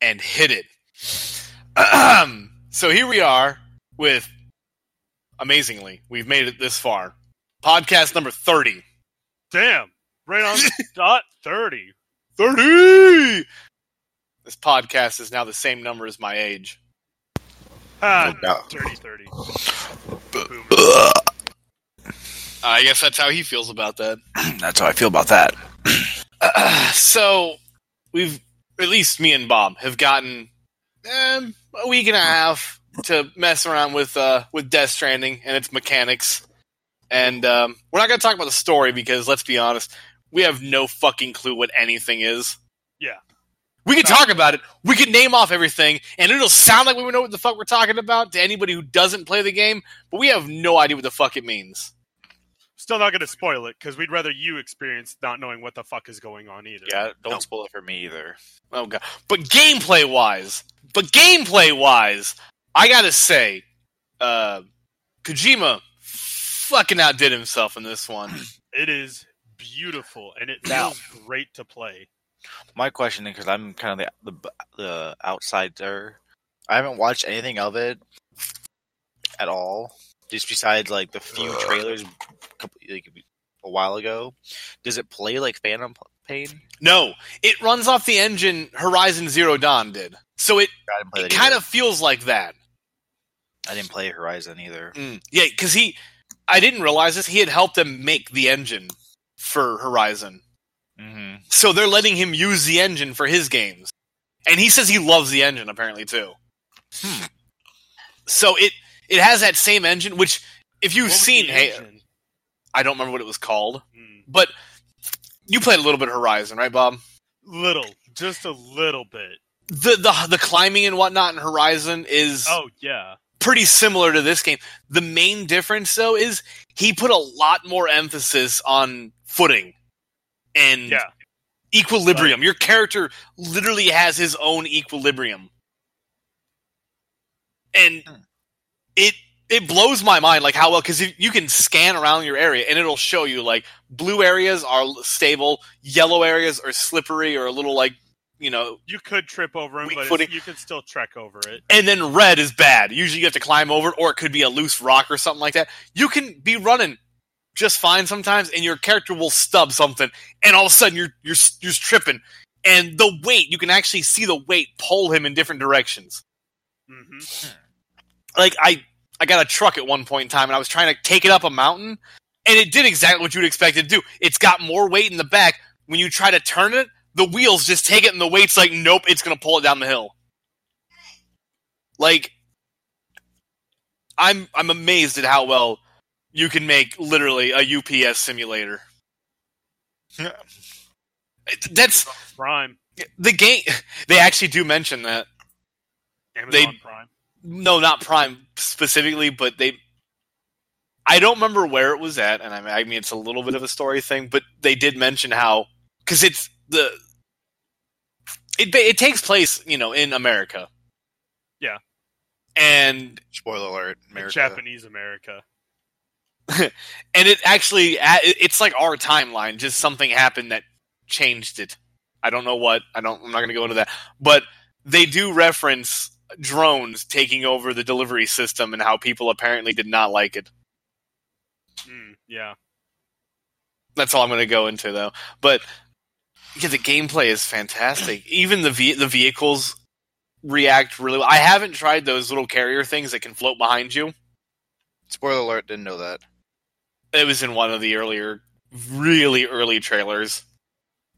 and hit it. so here we are with, amazingly, we've made it this far. Podcast number 30. Damn. Right on dot 30. 30! This podcast is now the same number as my age. Ah, No doubt. 30 30. Boom. I guess that's how he feels about that. That's how I feel about that. so we've at least me and Bob have gotten um, a week and a half to mess around with uh, with Death Stranding and its mechanics, and um, we're not going to talk about the story because let's be honest, we have no fucking clue what anything is. Yeah. We can talk about it. We can name off everything, and it'll sound like we know what the fuck we're talking about to anybody who doesn't play the game. But we have no idea what the fuck it means. Still not going to spoil it because we'd rather you experience not knowing what the fuck is going on either. Yeah, don't No. spoil it for me either. Oh god. But gameplay wise, but gameplay wise, I gotta say, uh, Kojima fucking outdid himself in this one. It is beautiful and it Now- feels great to play. My question, because I'm kind of the, the the outsider, I haven't watched anything of it at all. Just besides like the few trailers, a like, a while ago. Does it play like Phantom Pain? No, it runs off the engine Horizon Zero Dawn did, so it I didn't play it kind of feels like that. I didn't play Horizon either. Mm. Yeah, because he, I didn't realize this. He had helped them make the engine for Horizon, hmm so they're letting him use the engine for his games, and he says he loves the engine apparently too. Hmm. So it it has that same engine, which if you've seen, hey, engine? I don't remember what it was called, Hmm. but you played a little bit of Horizon, right, Bob? Little, just a little bit. The the the climbing and whatnot in Horizon is Oh yeah, pretty similar to this game. The main difference, though, is he put a lot more emphasis on footing and yeah. equilibrium. Your character literally has his own equilibrium, and Hmm. It it blows my mind like how well because you can scan around your area and it'll show you like blue areas are stable, yellow areas are slippery or a little like you know, You could trip over them but footing. you could still trek over it. and then red is bad. Usually you have to climb over it, or it could be a loose rock or something like that. You can be running just fine sometimes, and your character will stub something, and all of a sudden you're you're you're tripping, and the weight you can actually see the weight pull him in different directions. hmm Like I I got a truck at one point in time, and I was trying to take it up a mountain, and it did exactly what you would expect it to do. It's got more weight in the back. When you try to turn it, the wheels just take it, and the weight's like, nope, it's gonna pull it down the hill. Like, I'm I'm amazed at how well you can make literally a UPS simulator. That's Prime, the game. They actually do mention that. Amazon Prime. No, not Prime specifically, but they. I don't remember where it was at, and I mean, I mean it's a little bit of a story thing, but they did mention how because it's the. It it takes place, you know, in America. Yeah. And Spoiler alert, America. Japanese America. and it actually it's like our timeline. Just something happened that changed it. I don't know what. I don't. I'm not going to go into that. But they do reference drones taking over the delivery system and how people apparently did not like it. Mm, yeah. That's all I'm going to go into though. But yeah, the gameplay is fantastic. Even the ve- the vehicles react really well. I haven't tried those little carrier things that can float behind you. Spoiler alert, didn't know that. It was in one of the earlier, really early trailers.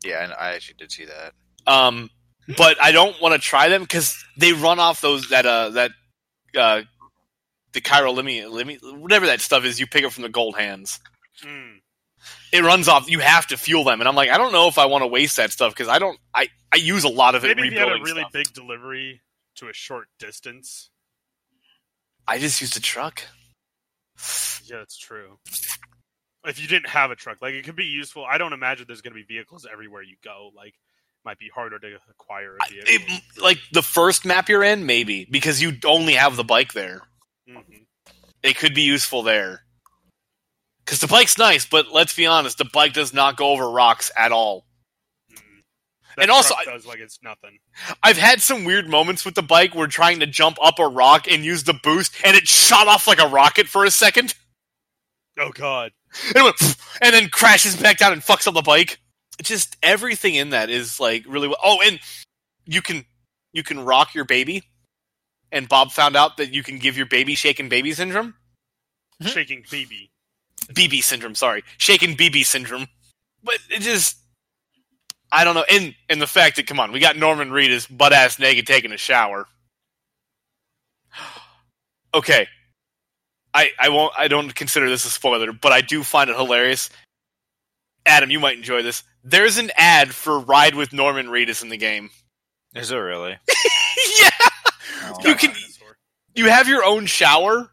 Yeah, and I actually did see that. Um, but I don't want to try them because they run off those that uh that uh the Cairo Limi, Limi whatever that stuff is you pick up from the gold hands. Mm. It runs off. You have to fuel them, and I'm like, I don't know if I want to waste that stuff because I don't. I I use a lot of it Maybe if you had a really stuff. big delivery to a short distance. I just used a truck. Yeah, that's true. If you didn't have a truck, like it could be useful. I don't imagine there's going to be vehicles everywhere you go. Like, might be harder to acquire. It, like the first map you're in, maybe because you only have the bike there. hmm It could be useful there. Because the bike's nice, but let's be honest, the bike does not go over rocks at all. mm That And also, does like it's nothing. I've had some weird moments with the bike where trying to jump up a rock and use the boost, and it shot off like a rocket for a second, Oh god. and, it went, and then crashes back down and fucks up the bike. Just everything in that is like really. well- Oh, and you can you can rock your baby, and Bob found out that you can give your baby shaken baby syndrome. Mhm. Shaking baby. BB syndrome, sorry, shaken BB syndrome. But it just, I don't know. And and the fact that come on, we got Norman Reedus butt ass naked taking a shower. Okay, I I won't. I don't consider this a spoiler, but I do find it hilarious. Adam, you might enjoy this. There's an ad for Ride with Norman Reedus in the game. Is it really? yeah, Oh. You can- you have your own shower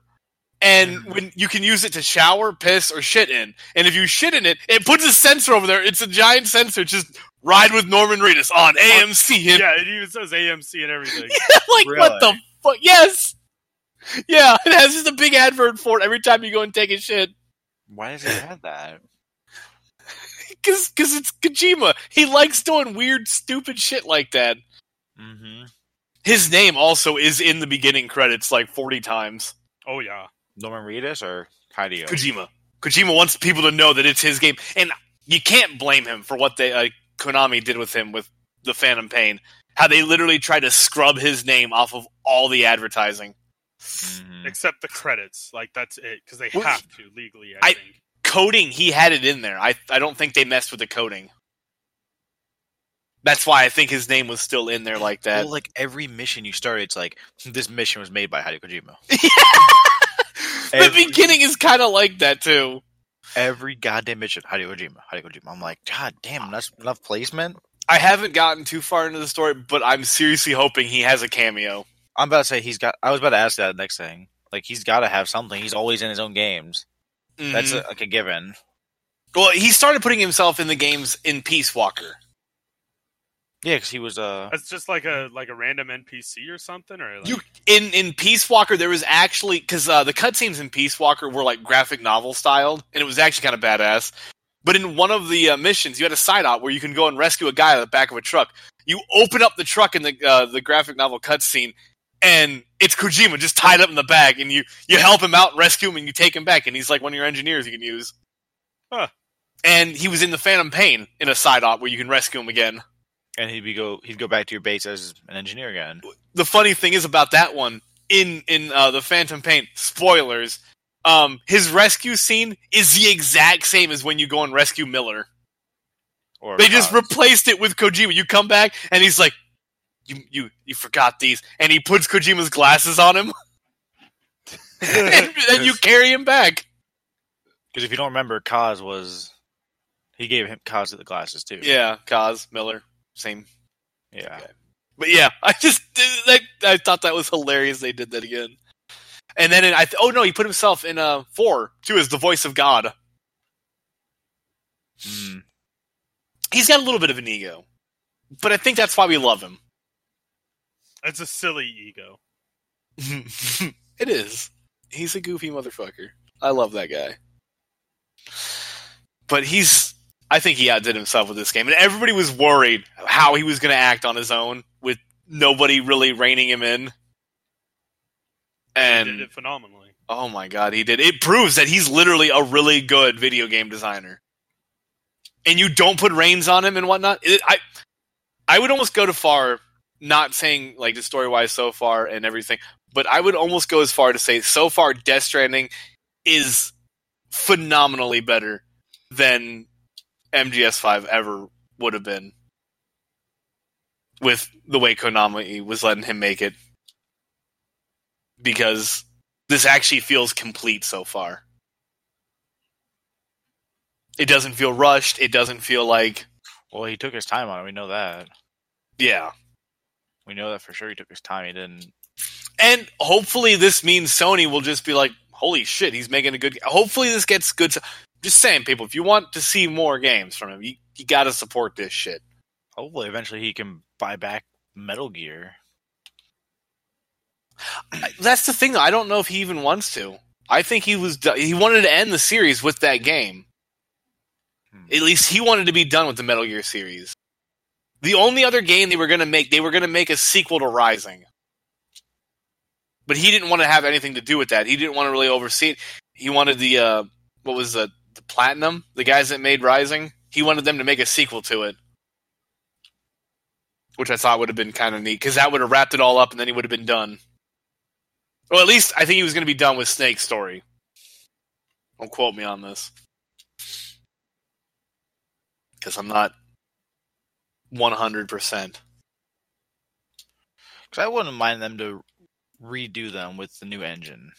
and mm-hmm. when you can use it to shower piss or shit in and if you shit in it it puts a censor over there it's a giant censor just ride with norman reedus on amc and Yeah, it even says AMC and everything. yeah, like what the Really? fuck yes yeah it has just a big advert for it every time you go and take a shit Why does it have that? Because it's kojima he likes doing weird stupid shit like that Mm-hmm. his name also is in the beginning credits like 40 times Oh yeah. Norman Reedus or Hideo? Kojima. Kojima wants people to know that it's his game, and you can't blame him for what they uh, Konami did with him with the Phantom Pain. How they literally tried to scrub his name off of all the advertising. Mhm. Except the credits. Like that's it because they Well, have to legally. I, I- think. Coding, he had it in there. I I don't think they messed with the coding. That's why I think his name was still in there like that. Well, like every mission you start, it's like this mission was made by Hideo Kojima. the Every- beginning is kind of like that too. Every goddamn mission, Hideo Kojima, Hideo Kojima. I'm like, God damn, ah. that's enough placement. I haven't gotten too far into the story, but I'm seriously hoping he has a cameo. I'm about to say he's got. I was about to ask that next thing. Like he's got to have something. He's always in his own games. That's Mhm. a, like a given. well, he started putting himself in the games in Peace Walker. Yeah, because he was uh That's just like a like a random NPC or something, or like, You in in Peace Walker there was actually because uh, the cutscenes in Peace Walker were like graphic novel styled, and it was actually kind of badass. But in one of the uh, missions, you had a side op where you can go and rescue a guy at the back of a truck. You open up the truck in the uh, the graphic novel cutscene, and it's Kojima just tied up in the bag, and you you help him out, rescue him, and you take him back, and he's like one of your engineers you can use. Huh. And he was in the Phantom Pain in a side op where you can rescue him again. and he'd be go he'd go back to your base as an engineer again. the funny thing is about that one in in uh, the Phantom Pain spoilers. Um, his rescue scene is the exact same as when you go and rescue Miller. Or They just replaced it with Kojima. You come back and he's like, "You you you forgot these," and he puts Kojima's glasses on him, and then you carry him back. Because if you don't remember, Kaz was he gave him Kaz the glasses too. Yeah, Kaz Miller, same. yeah. But yeah, I just that, I thought that was hilarious. They did that again, and then in, I th- oh no, he put himself in uh four too as the voice of God. Mm. he's got a little bit of an ego, but I think that's why we love him. It's a silly ego. it is. He's a goofy motherfucker. I love that guy. But he's. I think he outdid himself with this game, and everybody was worried how he was going to act on his own with nobody really reining him in. He And did it phenomenally. Oh my god, he did. It proves that he's literally a really good video game designer. And you don't put reins on him and whatnot. It, I, I would almost go too far, not saying like the story wise so far and everything, but I would almost go as far to say so far Death Stranding is phenomenally better than MGS5 ever would have been with the way Konami was letting him make it. Because this actually feels complete so far. It doesn't feel rushed. It doesn't feel like, Well, he took his time on it. We know that. yeah. We know that for sure. He took his time. He didn't. And hopefully, this means Sony will just be like, "Holy shit, he's making a good." Hopefully, this gets good. Just saying, people, if you want to see more games from him, you you got to support this shit. Hopefully, eventually he can buy back Metal Gear. I- That's the thing, though. I don't know if he even wants to. I think he was he wanted to end the series with that game. Hmm. At least he wanted to be done with the Metal Gear series. The only other game they were going to make, they were going to make a sequel to Rising. But he didn't want to have anything to do with that. He didn't want to really oversee it. He wanted the uh, what was the, the Platinum, the guys that made Rising. He wanted them to make a sequel to it, which I thought would have been kind of neat because that would have wrapped it all up, and then he would have been done. Well, at least I think he was going to be done with Snake's story. Don't quote me on this because I'm not 100%. Because I wouldn't mind them to redo them with the new engine.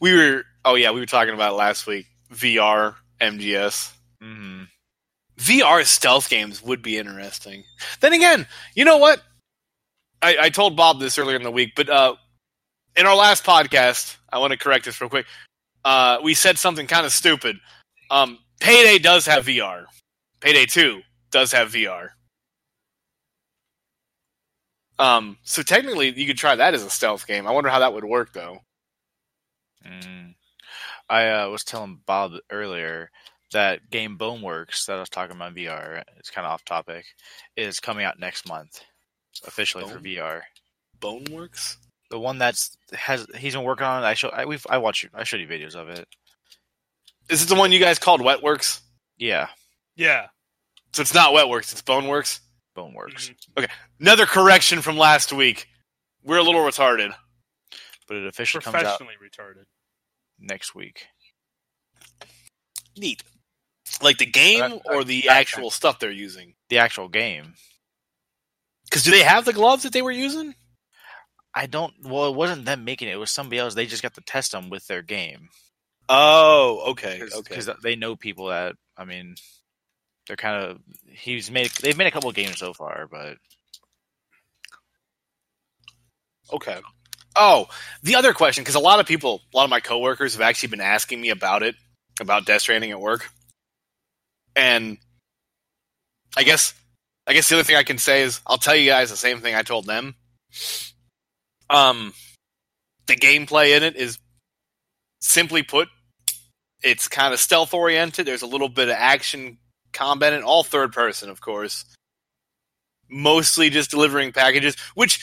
We were, oh yeah, we were talking about last week. VR, MGS. hmm VR stealth games would be interesting. Then again, you know what? I, I told Bob this earlier in the week, but uh, in our last podcast, I want to correct this real quick. Uh, we said something kind of stupid. Um, Payday does have VR. Payday 2 does have VR. Um, so technically, you could try that as a stealth game. I wonder how that would work, though. Mm. I uh, was telling Bob earlier that game Boneworks that I was talking about in VR, it's kind of off topic, is coming out next month officially for VR. Boneworks? The one that's has he's been working on. I show I we've I watched you. I showed you videos of it. Is it the one you guys called Wetworks? Yeah, Yeah. So it's not Wetworks, it's Boneworks. Boneworks, Mhm. Okay. Another correction from last week. We're a little retarded. but it officially comes out Professionally retarded. next week. Neat. Like the game That- or the that- actual stuff they're using? The actual game. Because do they have the gloves that they were using? I don't. Well, it wasn't them making it. It was somebody else. They just got to test them with their game Oh, okay. because they know people that. I mean, they're kind of. He's made. They've made a couple games so far, but Okay. Oh, the other question, because a lot of people, a lot of my coworkers have actually been asking me about it, about Death Stranding at work, and I guess, I guess the other thing I can say is I'll tell you guys the same thing I told them. Um, the gameplay in it is simply put, it's kind of stealth oriented. There's a little bit of action combat it, all third person, of course. Mostly just delivering packages, which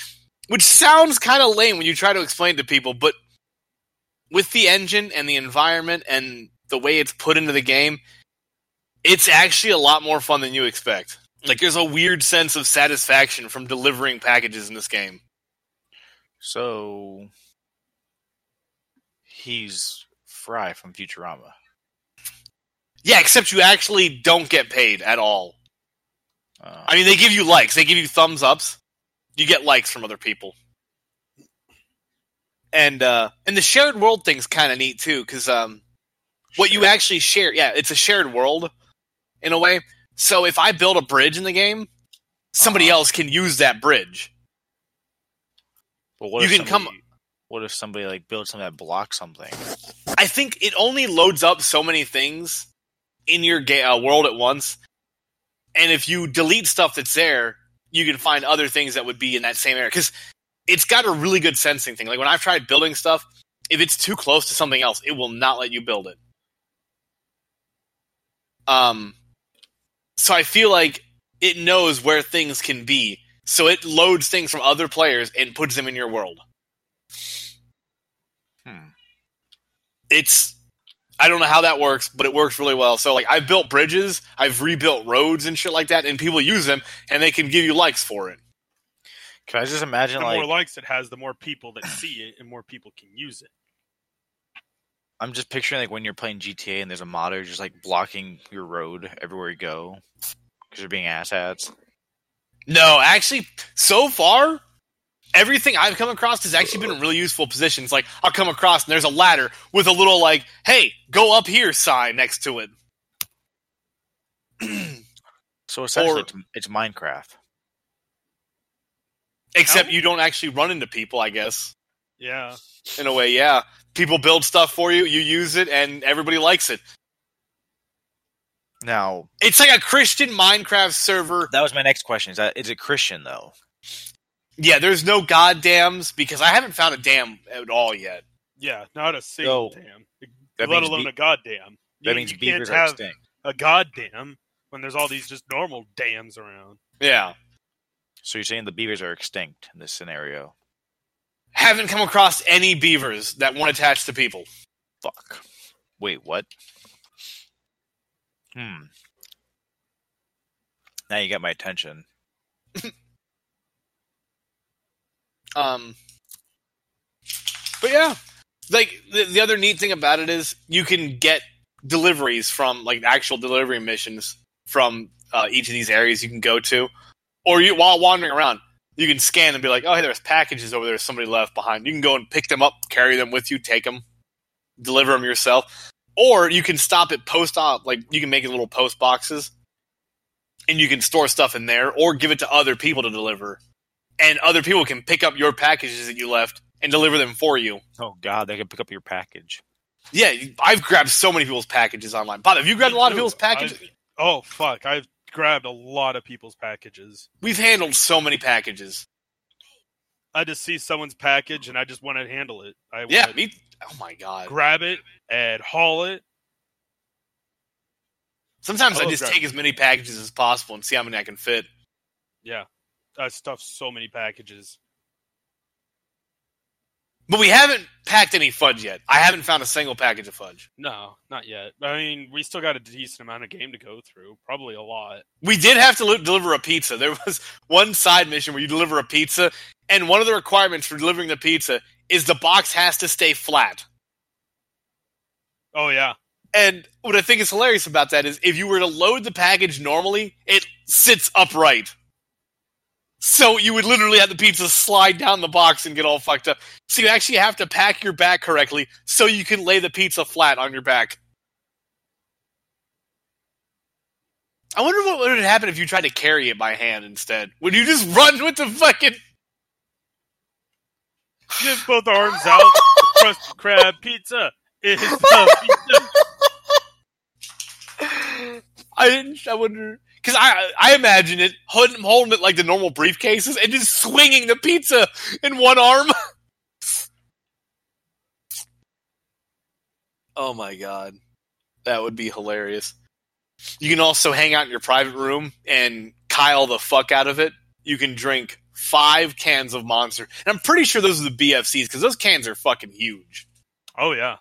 which sounds kind of lame when you try to explain to people, but with the engine and the environment and the way it's put into the game, it's actually a lot more fun than you expect. Like there's a weird sense of satisfaction from delivering packages in this game. so he's Fry from Futurama. Yeah, except you actually don't get paid at all. Uh, I mean, they give you likes, they give you thumbs ups. You get likes from other people. And uh and the shared world thing's kind of neat too cuz um what you actually share, yeah, it's a shared world in a way. So if I build a bridge in the game, somebody Uh-huh. else can use that bridge. but what you if can come- What if somebody like builds something that blocks something? I think it only loads up so many things in your ga- uh, world at once. And if you delete stuff that's there, you can find other things that would be in that same area. Because it's got a really good sensing thing. Like when I've tried building stuff, if it's too close to something else, it will not let you build it. Um, so I feel like it knows where things can be. So it loads things from other players and puts them in your world. Hmm. it's I don't know how that works, but it works really well. So like I've built bridges, I've rebuilt roads and shit like that, and people use them and they can give you likes for it. Can I just imagine The like more likes it has, the more people that see it, and more people can use it. I'm just picturing like when you're playing GTA and there's a modder just like blocking your road everywhere you go because you're being asshats. No, actually, so far, everything I've come across has actually been in really useful positions. Like I'll come across and there's a ladder with a little like, "Hey, go up here" sign next to it. So essentially, Or- it's, it's Minecraft. Except How- you don't actually run into people, I guess. Yeah. In a way, yeah. People build stuff for you, you use it, and everybody likes it. Now It's like a Christian Minecraft server that was my next question. Is that is it Christian though? Yeah, there's no goddams because I haven't found a dam at all yet. Yeah. Not a single So, damn. that let alone be- a goddamn. That You- means you beavers can't are have extinct. a goddamn when there's all these just normal dams around. Yeah. So you're saying the beavers are extinct in this scenario? Haven't come across any beavers that won't attach to people. Fuck. Wait, what? Hmm. Now you got my attention. Um, but yeah, like the, the other neat thing about it is you can get deliveries from like actual delivery missions from uh, each of these areas you can go to, or you while wandering around, you can scan and be like, oh, hey, there's packages over there. Somebody left behind. You can go and pick them up, carry them with you, take them, deliver them yourself, or you can stop at post op. Like you can make it little post boxes, and you can store stuff in there, or give it to other people to deliver and other people can pick up your packages that you left and deliver them for you. Oh god, they can pick up your package. Yeah, I've grabbed so many people's packages online. Bob, have you grabbed a lot of people's packages? I've- Oh fuck! I've grabbed a lot of people's packages. We've handled so many packages. I just see someone's package and I just want to handle it. I Yeah, me. Oh my god. grab it and haul it. Sometimes I Oh, just God. take as many packages as possible and see how many I can fit. Yeah, I stuffed so many packages. But we haven't packed any fudge yet. I haven't found a single package of fudge. No, not yet. I mean, we still got a decent amount of game to go through. Probably a lot. We did have to li- deliver a pizza. There was one side mission where you deliver a pizza, and one of the requirements for delivering the pizza is the box has to stay flat. Oh yeah, And what I think is hilarious about that is if you were to load the package normally, it sits upright. So you would literally have the pizza slide down the box and get all fucked up. So you actually have to pack your back correctly so you can lay the pizza flat on your back. I wonder what would happen if you tried to carry it by hand instead. Would you just run with the fucking just both arms out. the Krusty Krab pizza is the pizza. I didn't. I wonder because I I imagine it holding, holding it like the normal briefcases and just swinging the pizza in one arm. oh my god, that would be hilarious. You can also hang out in your private room and Kyle the fuck out of it. You can drink five cans of Monster, and I'm pretty sure those are the BFCs because those cans are fucking huge. Oh yeah.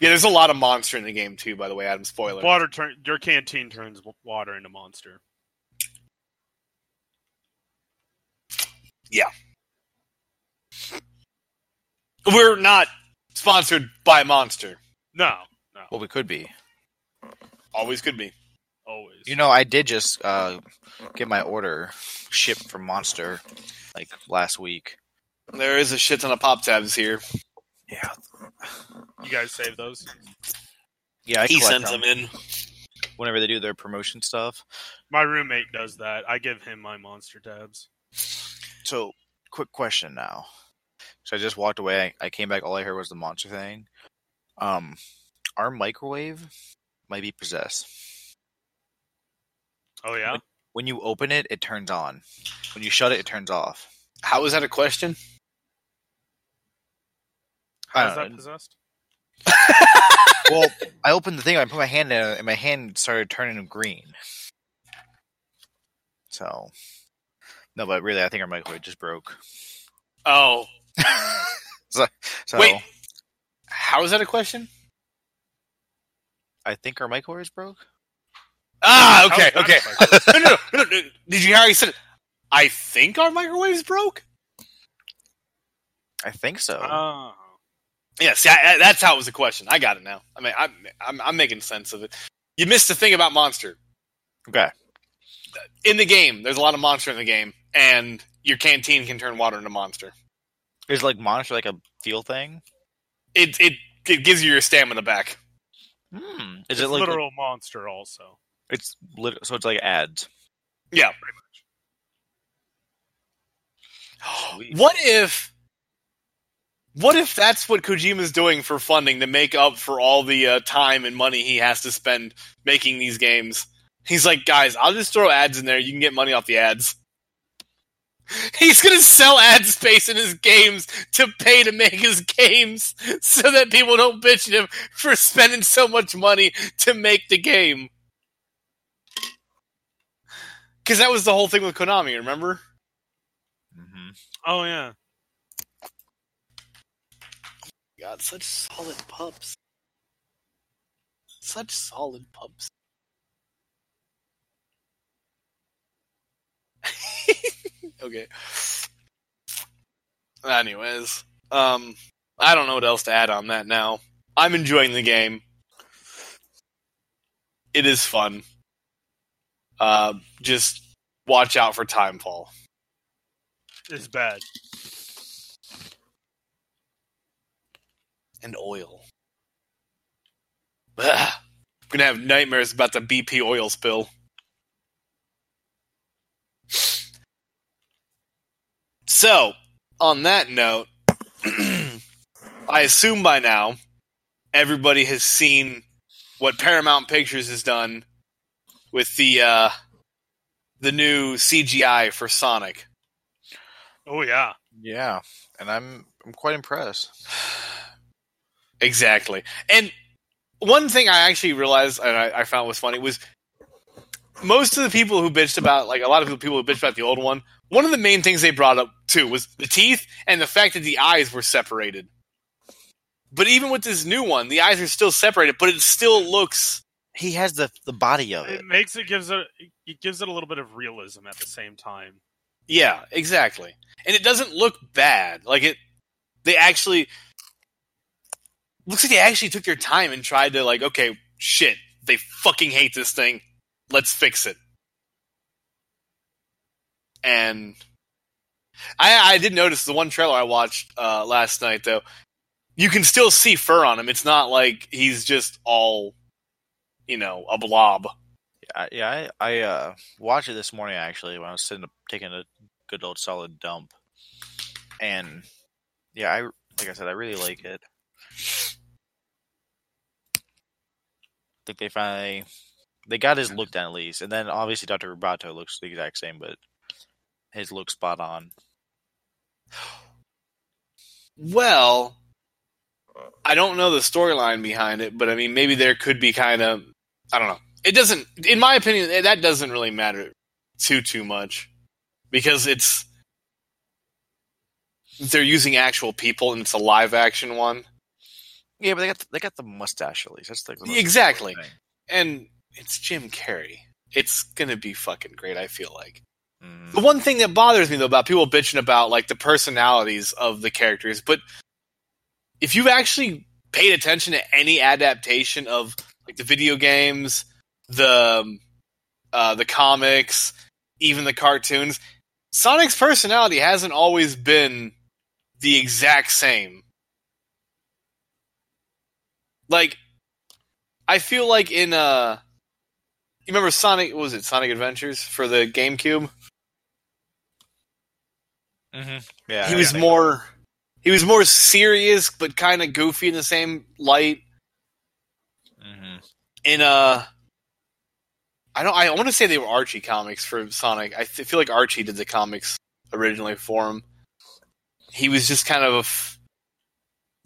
Yeah, there's a lot of Monster in the game too. By the way, Adam, spoiler. Water turn your canteen turns water into monster. Yeah, we're not sponsored by Monster. No, no, Well, we could be. Always could be. always. You know, I did just uh, get my order shipped from Monster like last week. There is a shit ton of pop tabs here. Yeah, you guys save those. yeah. I he sends them in. whenever they do their promotion stuff. My roommate does that. I give him my monster tabs. So, quick question now. So I just walked away. I, I came back. All I heard was the monster thing. Um, our microwave might be possessed. Oh yeah. When you open it, it turns on. When you shut it, it turns off. How is that a question? I How is don't that know. possessed? Well, I opened the thing. I put my hand in it, and my hand started turning green. So, no, but really, I think our microwave just broke. Oh, so, so Wait. how is that a question? I think our microwave is broke. Ah, okay, okay. that a question? no, no, no, no, no. Did you hear how he said it? I think our microwave's broke. I think so. Oh. Yeah, see, I, I- that's how it was a question. I got it now. I mean, I'm, I'm, I'm making sense of it. You missed the thing about Monster. okay. In the game, there's a lot of Monster in the game, and your canteen can turn water into Monster. Is like monster like a feel thing? It, it, it gives you your stamina back. Hmm. Is It's it like literal monster also? it's lit- so it's like ads? Yeah. Pretty much. Sweet. What if what if that's what Kojima's doing for funding to make up for all the uh, time and money he has to spend making these games? He's like, guys, I'll just throw ads in there. You can get money off the ads. He's gonna sell ad space in his games to pay to make his games so that people don't bitch at him for spending so much money to make the game. Because that was the whole thing with Konami, remember? hmm Oh yeah. God, such solid pups. Such solid pups. okay. Anyways, um, I don't know what else to add on that now. I'm enjoying the game. It is fun. Uh, just watch out for Timefall. It's bad. And oil. Ugh. I'm gonna have nightmares about the BP oil spill. So, on that note, I assume by now everybody has seen what Paramount Pictures has done with the uh, the new CGI for Sonic. Oh yeah. Yeah, and I'm I'm quite impressed. Exactly. And one thing I actually realized and I, I found was funny was most of the people who bitched about like a lot of the people who bitched about the old one, one of the main things they brought up too was the teeth and the fact that the eyes were separated. But even with this new one, the eyes are still separated, but it still looks He has the the body of it. It makes it gives it it gives it a little bit of realism at the same time. yeah, exactly. And it doesn't look bad. Like it they actually looks like they actually took their time and tried to like, okay, shit, they fucking hate this thing. Let's fix it. And I I did notice the one trailer I watched uh, last night though. You can still see fur on him. It's not like he's just all, you know, a blob. I, yeah, I, I uh, watched it this morning actually when I was sitting up taking a good old solid dump, and yeah, I like I said, I really like it. Think they finally they got his look down at least, and then obviously Doctor Roboto looks the exact same, but his look spot on. Well, I don't know the storyline behind it, but I mean, maybe there could be kind of, I don't know. It doesn't, in my opinion, eh, that doesn't really matter too too much because it's they're using actual people and it's a live action one, Yeah, but they got they got the mustache at least. That's like the Exactly. and it's Jim Carrey. It's gonna be fucking great. I feel like. thing. The one thing that bothers me though about people bitching about like the personalities of the characters, but if you've actually paid attention to any adaptation of like the video games, the um, uh, the comics, even the cartoons, Sonic's personality hasn't always been the exact same. Like, I feel like in uh, you remember Sonic? What was it Sonic Adventures for the GameCube? Mhm. Yeah, he was it. more he was more serious but kind of goofy in the same light Mhm. in uh I don't I want to say they were Archie comics for Sonic. I th- feel like Archie did the comics originally for him. He was just kind of a f-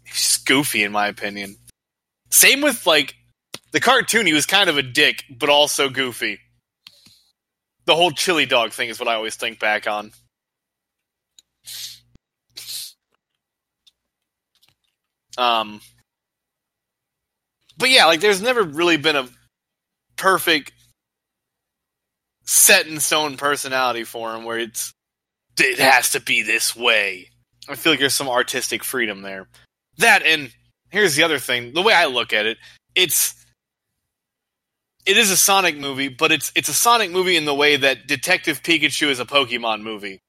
he was just goofy in my opinion. Same with like the cartoon he was kind of a dick but also goofy. The whole chili dog thing is what I always think back on. Um, but yeah, like there's never really been a perfect set in stone personality for him where it's it has to be this way. I feel like there's some artistic freedom there. That and here's the other thing: the way I look at it, it's it is a Sonic movie, but it's it's a Sonic movie in the way that Detective Pikachu is a Pokemon movie.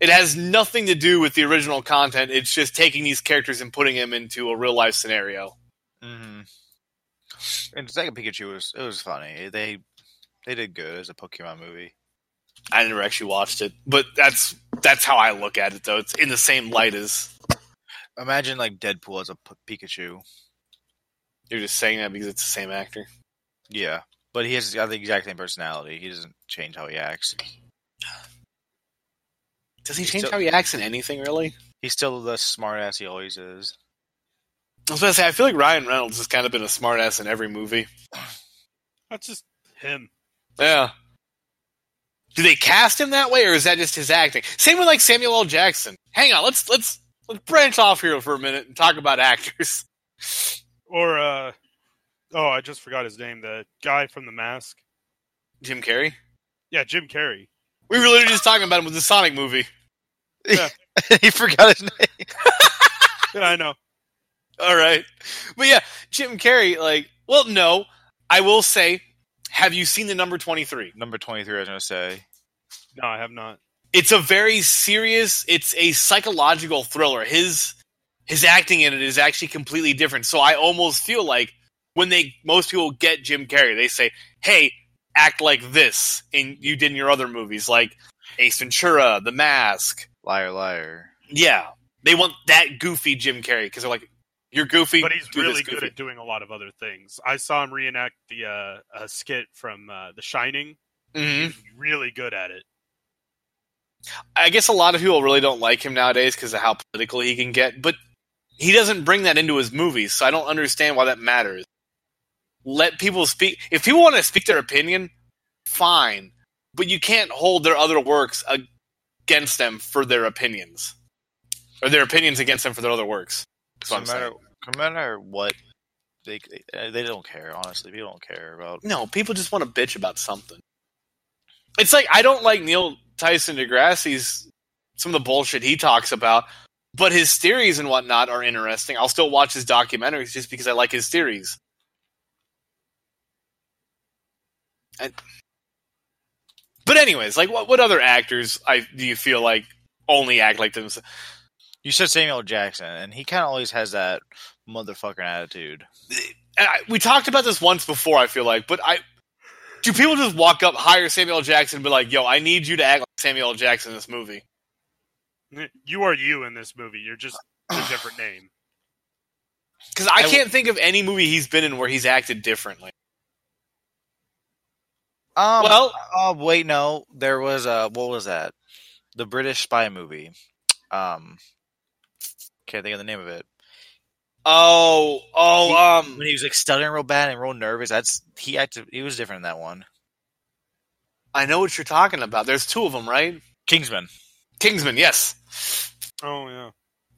It has nothing to do with the original content. It's just taking these characters and putting them into a real life scenario. Mm-hmm. And Second Pikachu was it was funny. They they did good as a Pokemon movie. I never actually watched it, but that's that's how I look at it. Though it's in the same light as Imagine like Deadpool as a P- Pikachu. you're just saying that because it's the same actor. Yeah, but he has got the exact same personality. He doesn't change how he acts. Does he change Still- how he acts in anything really? He's still the smart ass he always is. I was gonna say I feel like Ryan Reynolds has kind of been a smartass in every movie. That's just him. Yeah. Do they cast him that way, or is that just his acting? Same with like Samuel L. Jackson. Hang on, let's let's let's branch off here for a minute and talk about actors. Or uh oh, I just forgot his name. The guy from The Mask. Jim Carrey. Yeah, Jim Carrey. We were literally just talking about him with the Sonic movie. Yeah. he forgot his name. Yeah, I know. All right, but yeah, Jim Carrey. Like, well, no, I will say, have you seen the number twenty three? Number twenty three. I was gonna say. No, I have not. It's a very serious. It's a psychological thriller. His his acting in it is actually completely different. So I almost feel like when they most people get Jim Carrey, they say, "Hey, act like this," and you did in your other movies, like Ace Ventura, The Mask. Liar, liar. Yeah, they want that goofy Jim Carrey because they're like, "You're goofy, But he's do really this good at doing a lot of other things. I saw him reenact the uh, a skit from uh, The Shining. Mhm. He's really good at it. I guess a lot of people really don't like him nowadays because of how political he can get, but he doesn't bring that into his movies, so I don't understand why that matters. Let people speak. If people want to speak their opinion, fine, but you can't hold their other works against them for their opinions, or their opinions against them for their other works. No matter, no matter what, they they don't care. Honestly, people don't care about. No, people just want to bitch about something. It's like I don't like Neil Tyson DeGrasse's some of the bullshit he talks about, but his theories and whatnot are interesting. I'll still watch his documentaries just because I like his theories. And, but anyways, like what what other actors I do you feel like only act like themselves? You said Samuel Jackson, and he kind of always has that motherfucking attitude. I, we talked about this once before. I feel like, but I do people just walk up, hire Samuel Jackson, and be like, "Yo, I need you to act like Samuel Jackson in this movie." You are you in this movie. You're just a different name. Because I can't think of any movie he's been in where he's acted differently. Um, Well- uh, wait, no, there was uh, what was that? The British spy movie. Um, can't think of the name of it. Oh, oh, um, When he was like stuttering real bad and real nervous, that's he acted. He was different in that one. I know what you're talking about. There's two of them, right? Kingsman. Kingsman, yes. Oh yeah.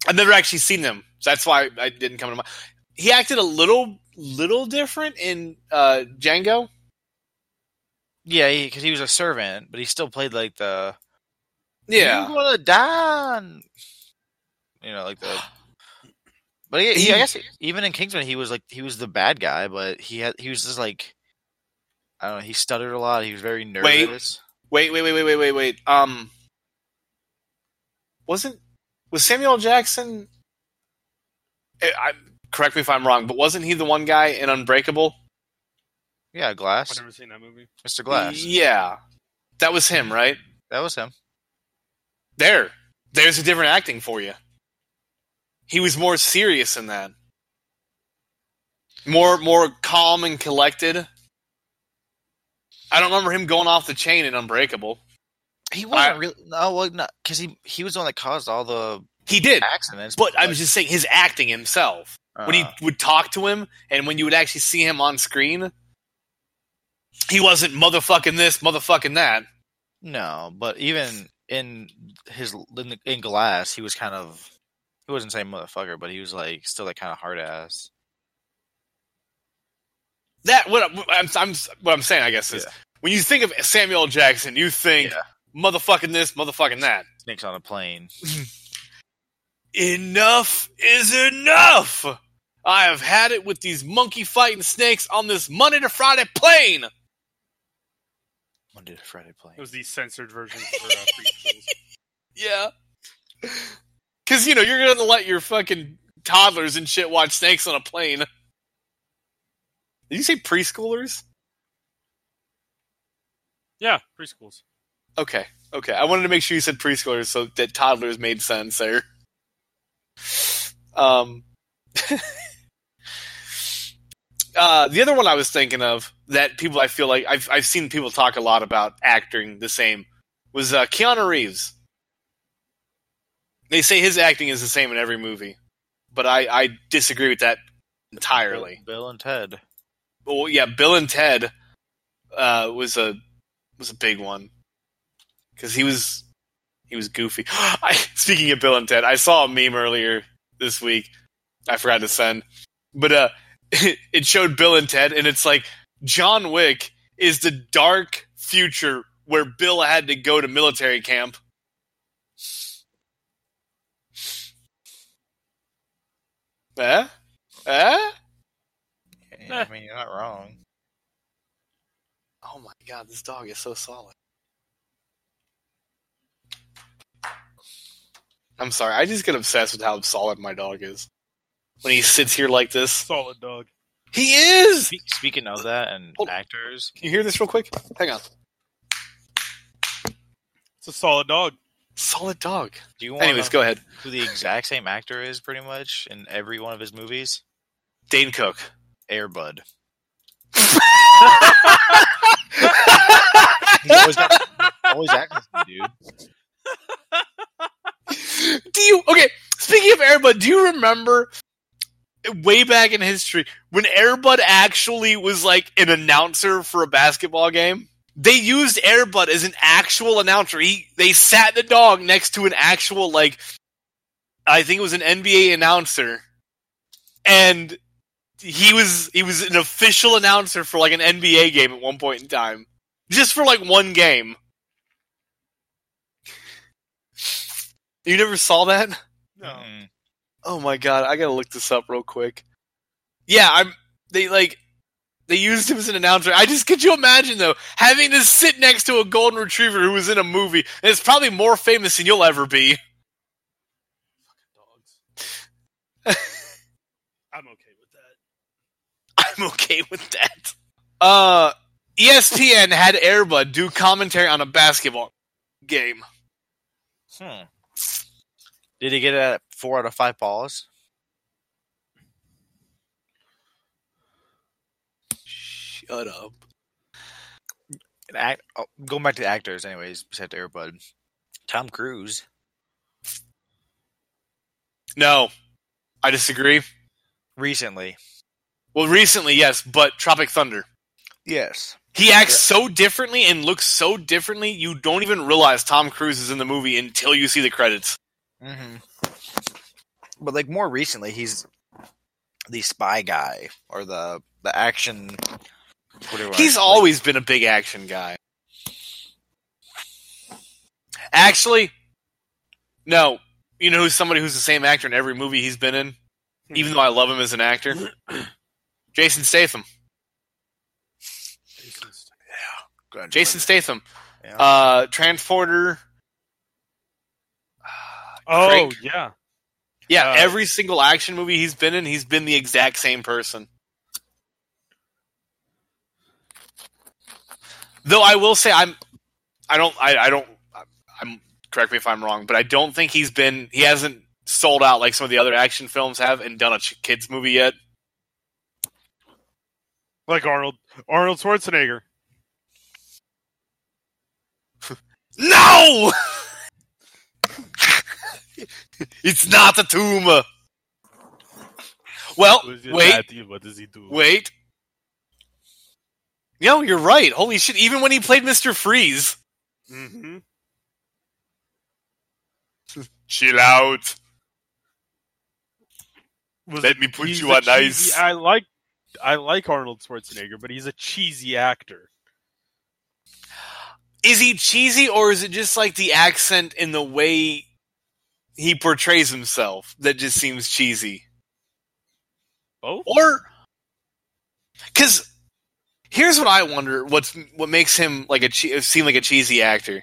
I've never actually seen them. So that's why I didn't come to mind. He acted a little, little different in uh, Django. Yeah, because he, was a servant, but he still played like the Yeah, You're gonna die. You know, like the. But he, he, I guess even in Kingsman, he was like he was the bad guy, but he had he was just like I don't know. He stuttered a lot. He was very nervous. Wait, wait, wait, wait, wait, wait, wait. Um, wasn't was Samuel Jackson? I, I, correct me if I'm wrong, but wasn't he the one guy in Unbreakable? Yeah, Glass, I've never seen that movie. Mr. Glass. Yeah, that was him, right? That was him. There, there's a different acting for you. He was more serious in that, more more calm and collected. I don't remember him going off the chain in Unbreakable. He wasn't I- really no, well, not because he he was the one that caused all the He did, accidents. but I'm just saying his acting himself. when he uh, would talk to him and when you would actually see him on screen, he wasn't motherfucking this, motherfucking that. no, but even in his in, the, in Glass, he was kind of he wasn't saying motherfucker, but he was like still that kind of hard ass. That what I'm, I'm what I'm saying, I guess, is Yeah. when you think of Samuel Jackson, you think Yeah. motherfucking this, motherfucking that. Snakes on a plane. Enough is enough. I have had it with these monkey fighting snakes on this Monday to Friday plane. Monday to Friday plane. It was the censored version for uh. Yeah. Cause you know, you're gonna let your fucking toddlers and shit watch snakes on a plane. Did you say preschoolers? Yeah, preschools. Okay, okay. I wanted to make sure you said preschoolers so that toddlers made sense there. Um, uh, the other one I was thinking of that people I feel like I've I've seen people talk a lot about acting the same was uh, Keanu Reeves. They say his acting is the same in every movie, but I, I disagree with that entirely. Bill and Ted. Well, yeah, Bill and Ted uh, was a was a big one because he was he was goofy. I, speaking of Bill and Ted, I saw a meme earlier this week. I forgot to send, but uh, it showed Bill and Ted, and it's like John Wick is the dark future where Bill had to go to military camp. Eh? Eh? Yeah, I mean, you're not wrong. Oh my god, this dog is so solid. I'm sorry, I just get obsessed with how solid my dog is. When he sits here like this. Solid dog. He is! Speaking of that and Hold- actors, Can you hear this real quick? Hang on. It's a solid dog. Solid dog. do you want Anyways, go ahead. who the exact same actor is pretty much in every one of his movies? Dane Cook. Airbud. He's always, got, always acting, dude. Do you okay? Speaking of Airbud, do you remember way back in history when Airbud actually was like an announcer for a basketball game? They used Airbud as an actual announcer. He they sat the dog next to an actual like I think it was an NBA announcer, and he was he was an official announcer for like an NBA game at one point in time, just for like one game. You never saw that? No. Oh my god, I gotta look this up real quick. Yeah, I'm. They like they used him as an announcer. I just could you imagine though having to sit next to a golden retriever who was in a movie and it's probably more famous than you'll ever be. Fucking dogs. I'm okay with that. I'm okay with that. Uh, ESPN had Airbud do commentary on a basketball game. Hmm. Did he get it at four out of five balls? Shut up. An act, oh, going back to the actors, anyways, besides Airbud. Tom Cruise. No, I disagree. Recently. Well, recently, yes, but Tropic Thunder. Yes. He acts so differently and looks so differently, you don't even realize Tom Cruise is in the movie until you see the credits. hmm But like more recently, he's the spy guy or the the action. What do I- He's always been a big action guy. Actually, no. You know who's somebody who's the same actor in every movie he's been in? Even though I love him as an actor? Jason Statham. Jason's- Go Jason Statham. Yeah. Uh, Transporter. Oh Crank. yeah. Yeah, Uh, every single action movie he's been in, he's been the exact same person. Though I will say I'm, I don't, I, I don't, I'm correct me if I'm wrong, but I don't think he's been, he hasn't sold out like some of the other action films have and done a kids movie yet. Like Arnold Arnold Schwarzenegger. No, it's not a tumor. Well, What is it wait, that- What does he do? Wait. No, you're right. Holy shit. Even when he played Mr. Freeze. hmm Chill out. Was Let me put you a on cheesy- ice. I like I like Arnold Schwarzenegger, but he's a cheesy actor. Is he cheesy or is it just like the accent in the way he portrays himself that just seems cheesy? Both. Or cuz here's what I wonder what's what makes him like a che- seem like a cheesy actor.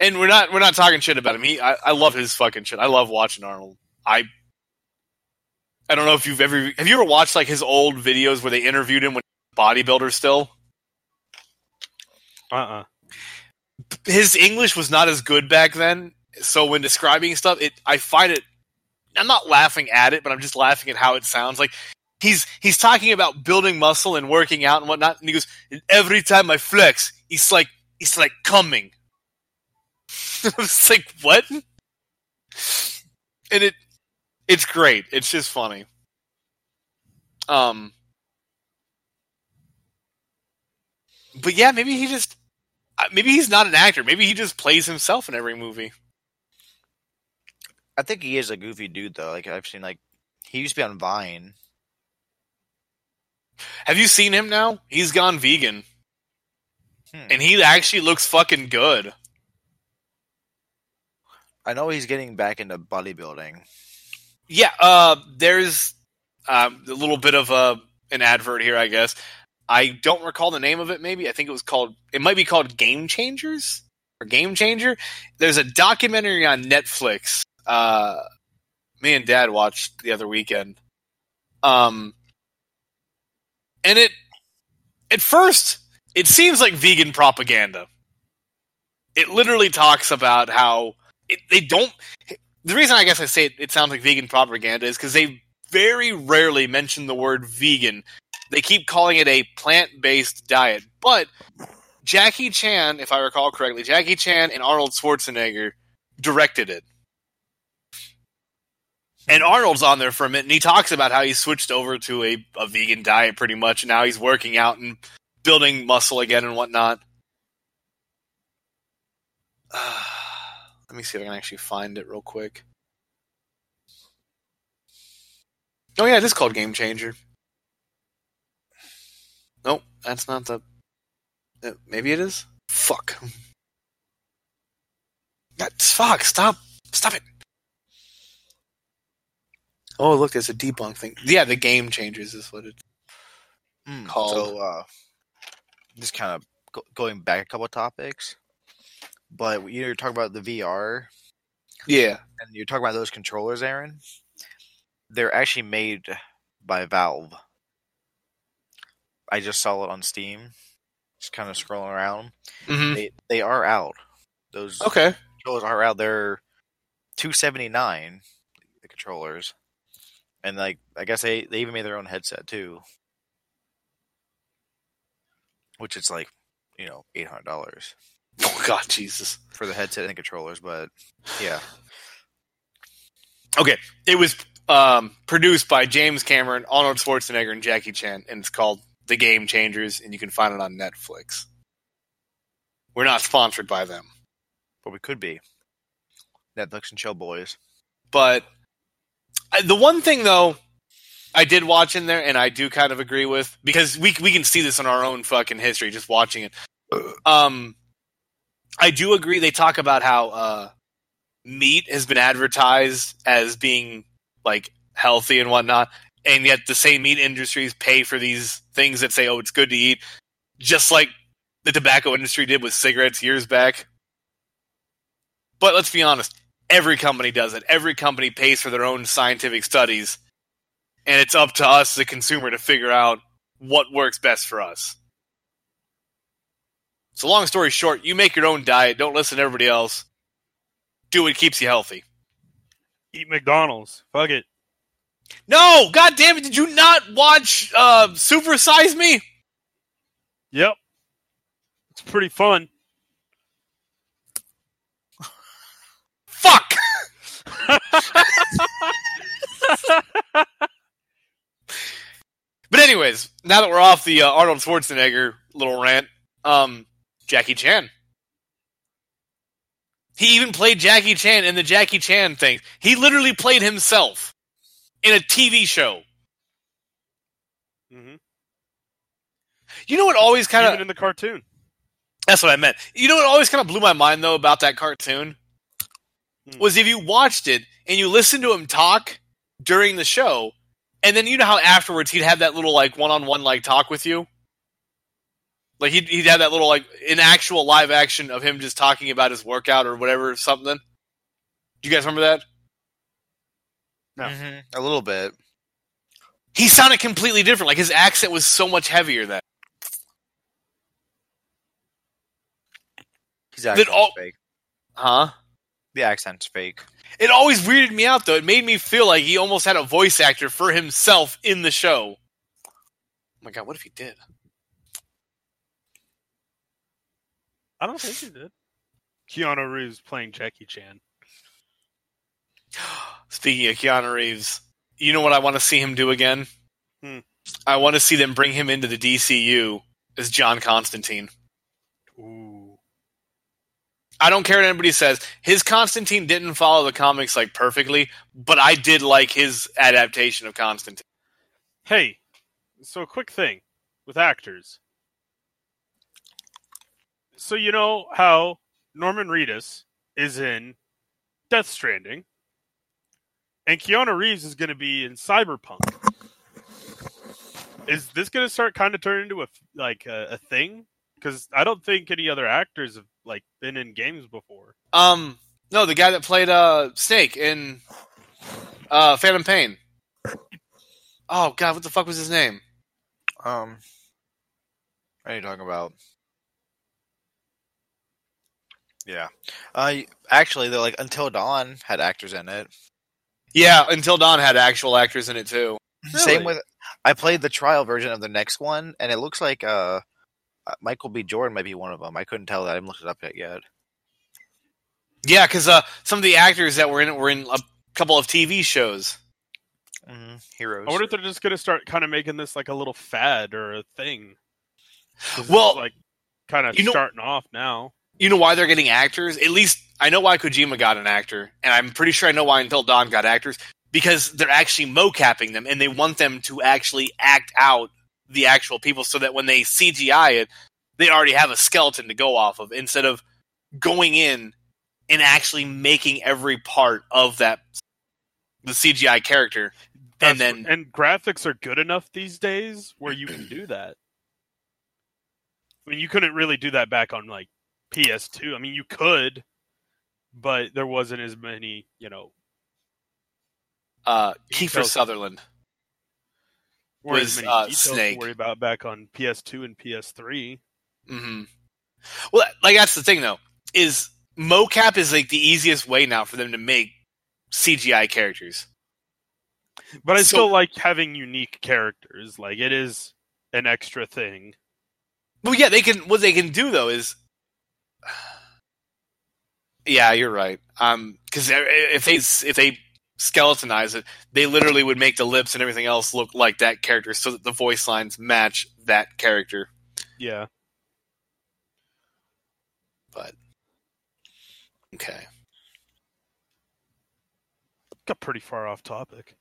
And we're not we're not talking shit about him. He I, I love his fucking shit. I love watching Arnold. I I don't know if you've ever have you ever watched like his old videos where they interviewed him when he was a bodybuilder still? Uh uh his English was not as good back then. So when describing stuff, it I find it. I'm not laughing at it, but I'm just laughing at how it sounds. Like he's he's talking about building muscle and working out and whatnot, and he goes, "And "Every time I flex, it's like it's like coming." I was like, "What?" and it it's great. It's just funny. Um, but yeah, maybe he just uh, maybe he's not an actor. Maybe he just plays himself in every movie. I think he is a goofy dude though. Like I've seen like he used to be on Vine. Have you seen him now? He's gone vegan, Hmm. and he actually looks fucking good. I know he's getting back into bodybuilding. Yeah, uh, there's um, a little bit of a an advert here, I guess. I don't recall the name of it. Maybe I think it was called. It might be called Game Changers or Game Changer. There's a documentary on Netflix. Uh, me and Dad watched the other weekend. Um, and it at first it seems like vegan propaganda. It literally talks about how it, they don't the reason I guess I say it, it sounds like vegan propaganda is because they very rarely mention the word vegan. They keep calling it a plant based diet. But Jackie Chan, if I recall correctly, Jackie Chan and Arnold Schwarzenegger directed it. And Arnold's on there for a minute, and he talks about how he switched over to a, a vegan diet pretty much, and now he's working out and building muscle again and whatnot. Let me see if I can actually find it real quick. Oh yeah, it is called Game Changer. Nope, that's not the. uh, Maybe it is. Fuck. That's fuck. Stop. Stop it. Oh look, there's a debunk thing. Yeah, the Game Changers is what it's Hmm. Called- So uh, just kind of go- going back a couple topics, but you're talking about the VR Yeah. and you're talking about those controllers, Aaron. They're actually made by Valve. I just saw it on Steam. Just kind of scrolling around. hmm They they are out. Those Okay. controllers are out. They're two seventy nine. The controllers, and like I guess they they even made their own headset too, which is like you know eight hundred dollars Oh God, Jesus. for the headset and controllers. But yeah, Okay, it was um, produced by James Cameron, Arnold Schwarzenegger, and Jackie Chan, and it's called The Game Changers, and you can find it on Netflix. We're not sponsored by them, but we could be Netflix and chill boys. but the one thing though, I did watch in there, and I do kind of agree with because we we can see this in our own fucking history just watching it. Um, I do agree. They talk about how uh, meat has been advertised as being like healthy and whatnot, and yet the same meat industries pay for these things that say, "Oh, it's good to eat," just like the tobacco industry did with cigarettes years back. But let's be honest, every company does it. Every company pays for their own scientific studies, and it's up to us, the consumer, to figure out what works best for us. So, long story short, you make your own diet. Don't listen to everybody else. Do what keeps you healthy. Eat McDonald's. Fuck it. No, god damn it! Did you not watch uh, Super Size Me? Yep. It's pretty fun. Fuck. But anyways, now that we're off the uh, Arnold Schwarzenegger little rant, um, Jackie Chan. He even played Jackie Chan in the Jackie Chan thing. He literally played himself in a TV show. Mm-hmm. You know what always kind of in the cartoon. that's what I meant. You know what always kind of blew my mind though about that cartoon Hmm. was if you watched it and you listened to him talk during the show, and then you know how afterwards he'd have that little like one-on-one like talk with you. Like he'd he'd have that little like an actual live action of him just talking about his workout or whatever something. Do you guys remember that? No. hmm A little bit. He sounded completely different. Like his accent was so much heavier then. His accent's all- fake. Huh? The accent's fake. It always weirded me out though. It made me feel like he almost had a voice actor for himself in the show. Oh my god, what if he did? I don't think he did. Keanu Reeves playing Jackie Chan. Speaking of Keanu Reeves, you know what I want to see him do again? Hmm. I want to see them bring him into the DCU as John Constantine. I don't care what anybody says. His Constantine didn't follow the comics like perfectly, but I did like his adaptation of Constantine. Hey, so a quick thing with actors. So you know how Norman Reedus is in Death Stranding, and Keanu Reeves is going to be in Cyberpunk. Is this going to start kind of turn into a like a, a thing? Because I don't think any other actors have like been in games before. Um, no, the guy that played uh Snake in uh Phantom Pain. Oh God, what the fuck was his name? Um, what are you talking about? Yeah. Uh, actually, they're like Until Dawn had actors in it. Yeah, Until Dawn had actual actors in it too. Same with. I played the trial version of the next one, and it looks like uh, uh, Michael B. Jordan might be one of them. I couldn't tell that. I haven't looked it up yet. yet. Yeah, because uh, some of the actors that were in it were in a couple of TV shows. Mm-hmm. Heroes. I wonder if they're just going to start kind of making this like a little fad or a thing. Well, like kind of you know- starting off now. You know why they're getting actors? At least I know why Kojima got an actor, and I'm pretty sure I know why Until Dawn got actors because they're actually mocapping them, and they want them to actually act out the actual people, so that when they CGI it, they already have a skeleton to go off of instead of going in and actually making every part of that the CGI character. That's then- and graphics are good enough these days where you can do that. I mean, you couldn't really do that back on like PS2. I mean, you could, but there wasn't as many, you know, Uh, Kiefer. Sutherland. Was, as many uh, details Snake. to worry about back on PS2 and PS3. Mm-hmm. Well, like that's the thing though is mocap is like the easiest way now for them to make CGI characters. But I So- still like having unique characters. Like it is an extra thing. Well, yeah, they can. What they can do though is, yeah, you're right. Um, because if they if they skeletonize it, they literally would make the lips and everything else look like that character, so that the voice lines match that character. Yeah. But okay, Got pretty far off topic.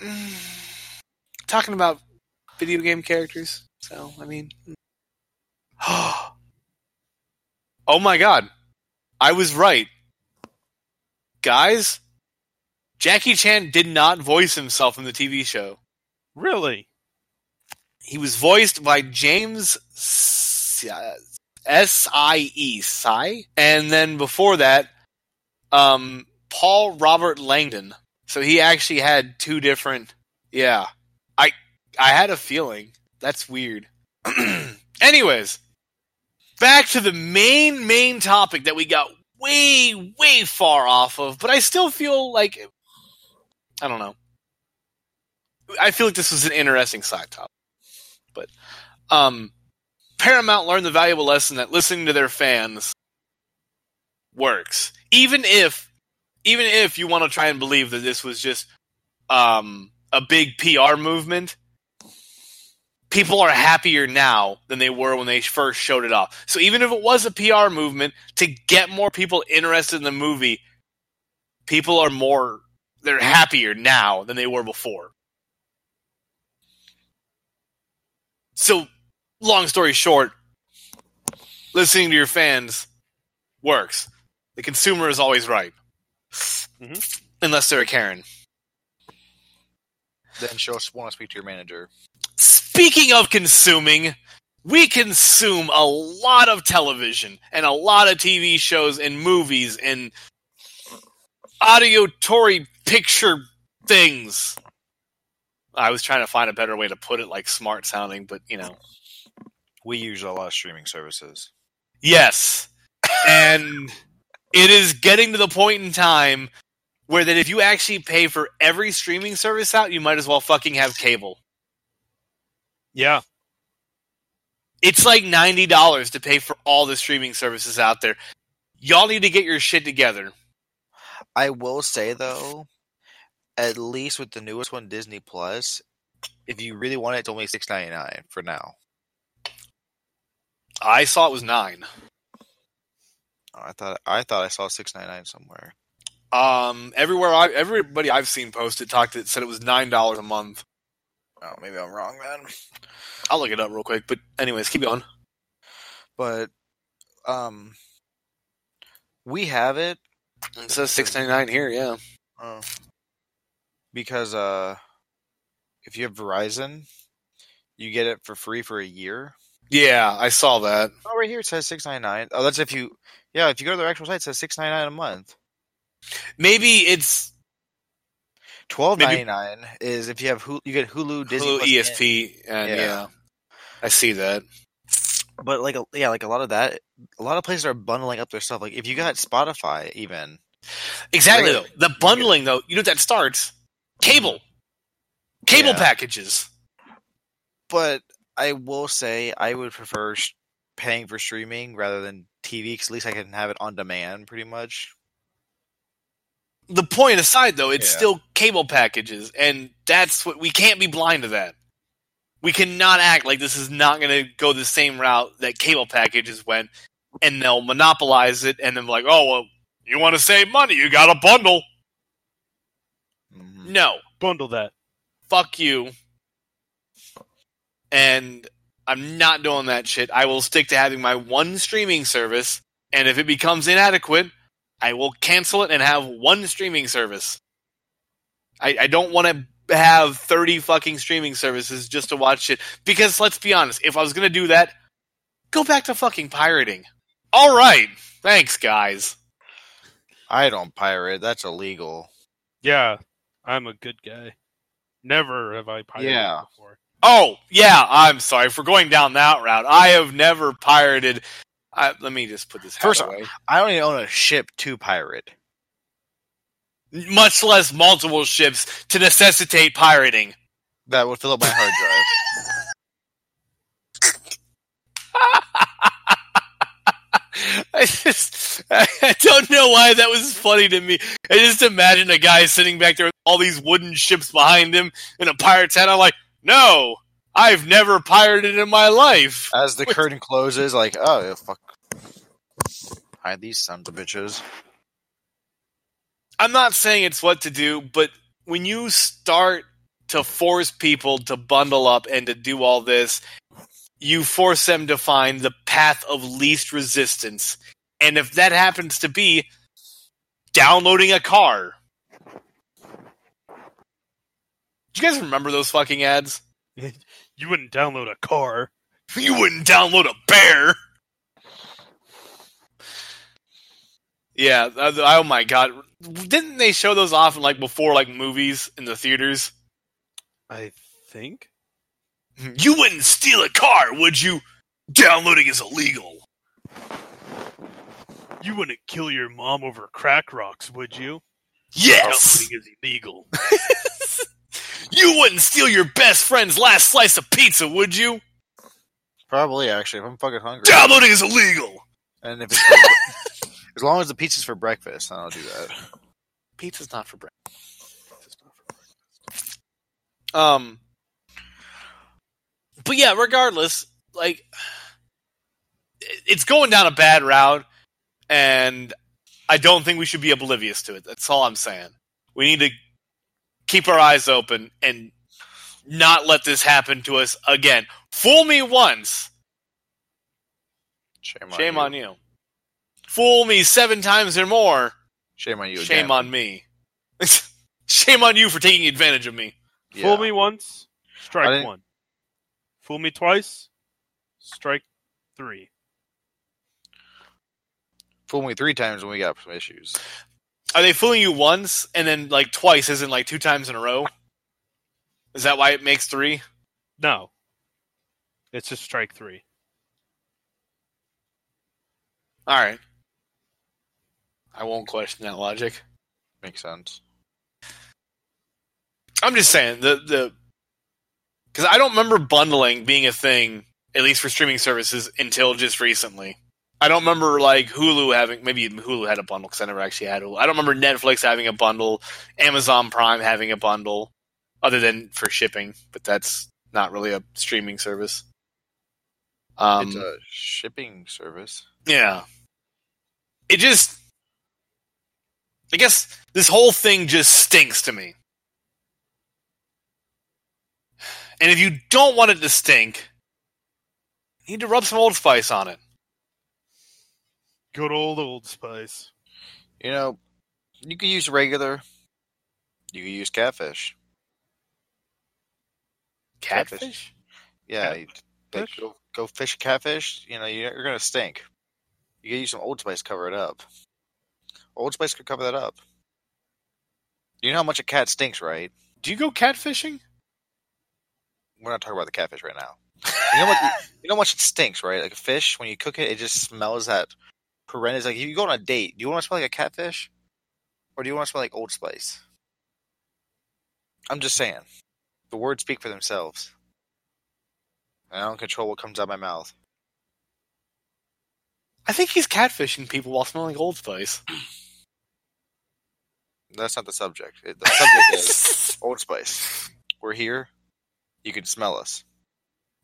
talking about video game characters. So I mean, oh my god, I was right, guys. Jackie Chan did not voice himself in the TV show. Really? He was voiced by James S I E Sai, and then before that, um, Paul Robert Langdon. So he actually had two different. Yeah, I I had a feeling that's weird. Anyways, back to the main main topic that we got way way far off of, but I still feel like I don't know. I feel like this was an interesting side topic but um, Paramount learned the valuable lesson that listening to their fans works, even if even if you want to try and believe that this was just um, a big PR movement. People are happier now than they were when they first showed it off. So even if it was a PR movement to get more people interested in the movie, people are more they're happier now than they were before. So, long story short, listening to your fans works. The consumer is always right. Mhm. Unless they're a Karen. Then she'll want to speak to your manager. Speaking of consuming, we consume a lot of television and a lot of TV shows and movies and auditory picture things. I was trying to find a better way to put it, like smart sounding, but you know. We use a lot of streaming services. Yes. And it is getting to the point in time where that if you actually pay for every streaming service out, you might as well fucking have cable. Yeah. It's like $90 to pay for all the streaming services out there. Y'all need to get your shit together. I will say though, at least with the newest one, Disney Plus, if you really want it, it's only six ninety nine for now. I saw it was nine. Oh, I thought I thought I saw six ninety nine somewhere. Um, everywhere I everybody I've seen posted talked it said it was nine dollars a month. Oh, maybe I'm wrong then. I'll look it up real quick. But anyways, keep going. But um, we have it It says six ninety nine here. Yeah. uh, because uh, if you have Verizon, you get it for free for a year. Yeah, I saw that. Oh, right here it says six ninety nine. Oh, that's if you yeah. If you go to their actual site, it says six ninety nine a month. Maybe it's Twelve ninety nine is if you have Hulu, you get Hulu, Disney, Hulu, ESP, and Yeah. yeah. I see that. but like a, yeah, like a lot of that, a lot of places are bundling up their stuff. Like if you got Spotify, even Exactly. Really? Though. The bundling, though, you know that starts mm-hmm. cable, cable Yeah. packages. but I will say I would prefer paying for streaming rather than TV because at least I can have it on demand, pretty much. The point aside, though, it's Yeah. still cable packages, and that's what we can't be blind to that. We cannot act like this is not going to go the same route that cable packages went, and they'll monopolize it, and then be like, oh well, you want to save money, you got a bundle. Mhm. No, Bundle that. fuck you. And I'm not doing that shit. I will stick to having my one streaming service, and if it becomes inadequate, I will cancel it and have one streaming service. I, I don't want to have 30 fucking streaming services just to watch it. Because let's be honest, if I was going to do that, go back to fucking pirating. All right. Thanks, guys. I don't pirate. That's illegal. Yeah, I'm a good guy. Never have I pirated Yeah. before. Oh, yeah, I'm sorry for going down that route. I have never pirated. I, let me just put this First- away. I don't even own a ship to pirate. Much less multiple ships to necessitate pirating. That would fill up my hard drive. I just, I don't know why that was funny to me. I just imagine a guy sitting back there with all these wooden ships behind him in a pirate's hat. I'm like, no, I've never pirated in my life. As the curtain closes, like, oh fuck, hide these sons of bitches. I'm not saying it's what to do, but when you start to force people to bundle up and to do all this, you force them to find the path of least resistance. And if that happens to be downloading a car. Do you guys remember those fucking ads? You wouldn't download a car. You wouldn't download a bear. Yeah, uh, oh my god. Didn't they show those often like before like movies in the theaters? I think. You wouldn't steal a car, would you? Downloading is illegal. You wouldn't kill your mom over crack rocks, would you? Yes. Downloading is illegal. You wouldn't steal your best friend's last slice of pizza, would you? Probably actually, if I'm fucking hungry, Downloading is illegal. and if it's for, as long as the pizza's for breakfast, then I'll do that. Pizza's not for breakfast. Um, but yeah, regardless, like it's going down a bad route, and I don't think we should be oblivious to it. That's all I'm saying. We need to keep our eyes open and not let this happen to us again. Fool me once, Shame on shame you. on you. Fool me seven times or more, Shame on you. shame again. on me. shame on you for taking advantage of me. Yeah. Fool me once, strike one. Fool me twice, strike three. Fool me three times when we got some issues. Are they fooling you once and then like twice isn't like two times in a row? Is that why it makes three? No. It's just strike three. All right. I won't question that logic. Makes sense. I'm just saying the the because I don't remember bundling being a thing at least for streaming services until just recently. I don't remember like Hulu having maybe Hulu had a bundle because I never actually had Hulu. I don't remember Netflix having a bundle, Amazon Prime having a bundle, other than for shipping, but that's not really a streaming service. Um, it's a shipping service. yeah, it just, I guess this whole thing just stinks to me. And if you don't want it to stink, you need to rub some Old Spice on it. Good old Old Spice. You know, you could use regular. You could use catfish. Catfish. Catfish? Yeah, Catfish? go go fish catfish. You know, you're, you're gonna stink. You could use some Old Spice to cover it up. Old Spice could cover that up. You know how much a cat stinks, right? Do you go catfishing? We're not talking about the catfish right now. You know what? you know how much it stinks, right? Like a fish, when you cook it, it just smells that horrendous. Like if you go on a date, do you want to smell like a catfish, or do you want to smell like Old Spice? I'm just saying. The words speak for themselves. And I don't control what comes out of my mouth. I think he's catfishing people while smelling Old Spice. That's not the subject. The subject is Old Spice. We're here. You can smell us.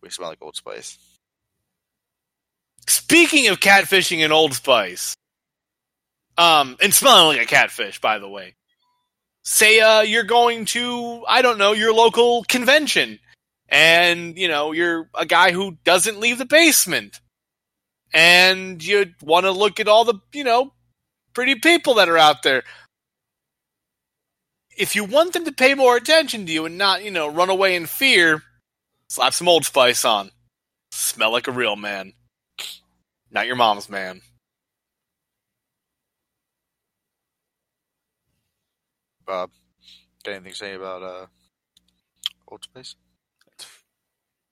We smell like Old Spice. Speaking of catfishing and Old Spice, um, and smelling like a catfish, by the way. Say, uh, you're going to, I don't know, your local convention, and, you know, you're a guy who doesn't leave the basement, and you want to look at all the, you know, pretty people that are out there. If you want them to pay more attention to you and not, you know, run away in fear, slap some Old Spice on. Smell like a real man. Not your mom's man. Bob, got anything to say about uh, Old Spice? It's,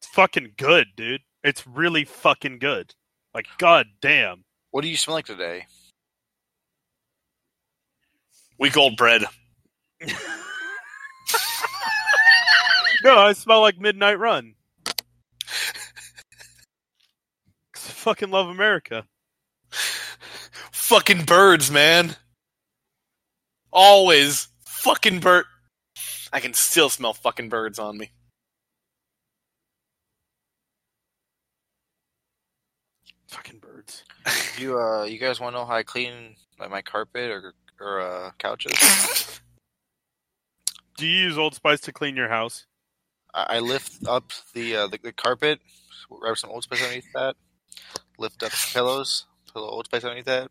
it's fucking good, dude. It's really fucking good. Like, god damn. What do you smell like today? Week old bread. No, I smell like Midnight Run. 'Cause I fucking love America. Fucking birds, man. Always fucking bird. I can still smell fucking birds on me. Fucking birds. You uh, you guys want to know how I clean like my carpet or or uh, couches? Do you use Old Spice to clean your house? I, I lift up the, uh, the the carpet, rub some Old Spice underneath that. Lift up the pillows, put a little Old Spice underneath that.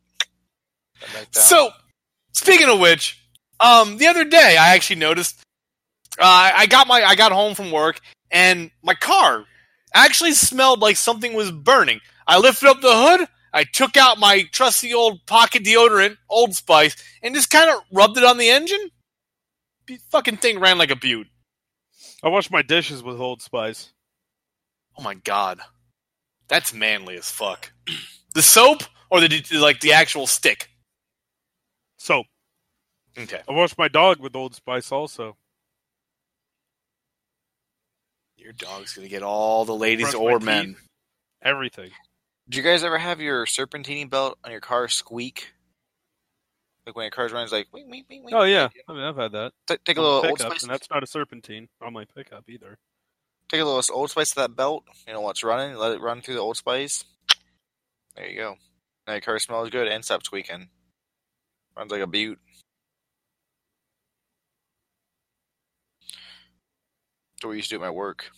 and back. So, speaking of which, um, the other day I actually noticed. Uh, I got my I got home from work and my car actually smelled like something was burning. I lifted up the hood. I took out my trusty old pocket deodorant, Old Spice, and just kind of rubbed it on the engine. The fucking thing ran like a butte. I wash my dishes with Old Spice. Oh my god, that's manly as fuck. The soap or the like the actual stick? So, Okay, I wash my dog with Old Spice also. your dog's gonna get all the ladies Brush my or teeth. men. Everything. Do you guys ever have your serpentining belt on your car squeak? Like when your car's running, it's like wing, wing, wing, wing. Oh yeah, I mean I've had that. Ta- take a On the little Old pickup, Spice. and that's not a serpentine on my pickup either. Take a little Old Spice to that belt. You know what's running. Let it run through the Old Spice. There you go. Now your car smells good and stops squeaking. Runs like a butte. That's what we used to do at my work.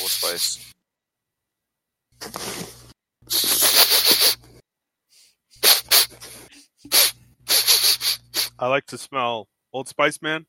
Old Spice. I like to smell Old Spice, man.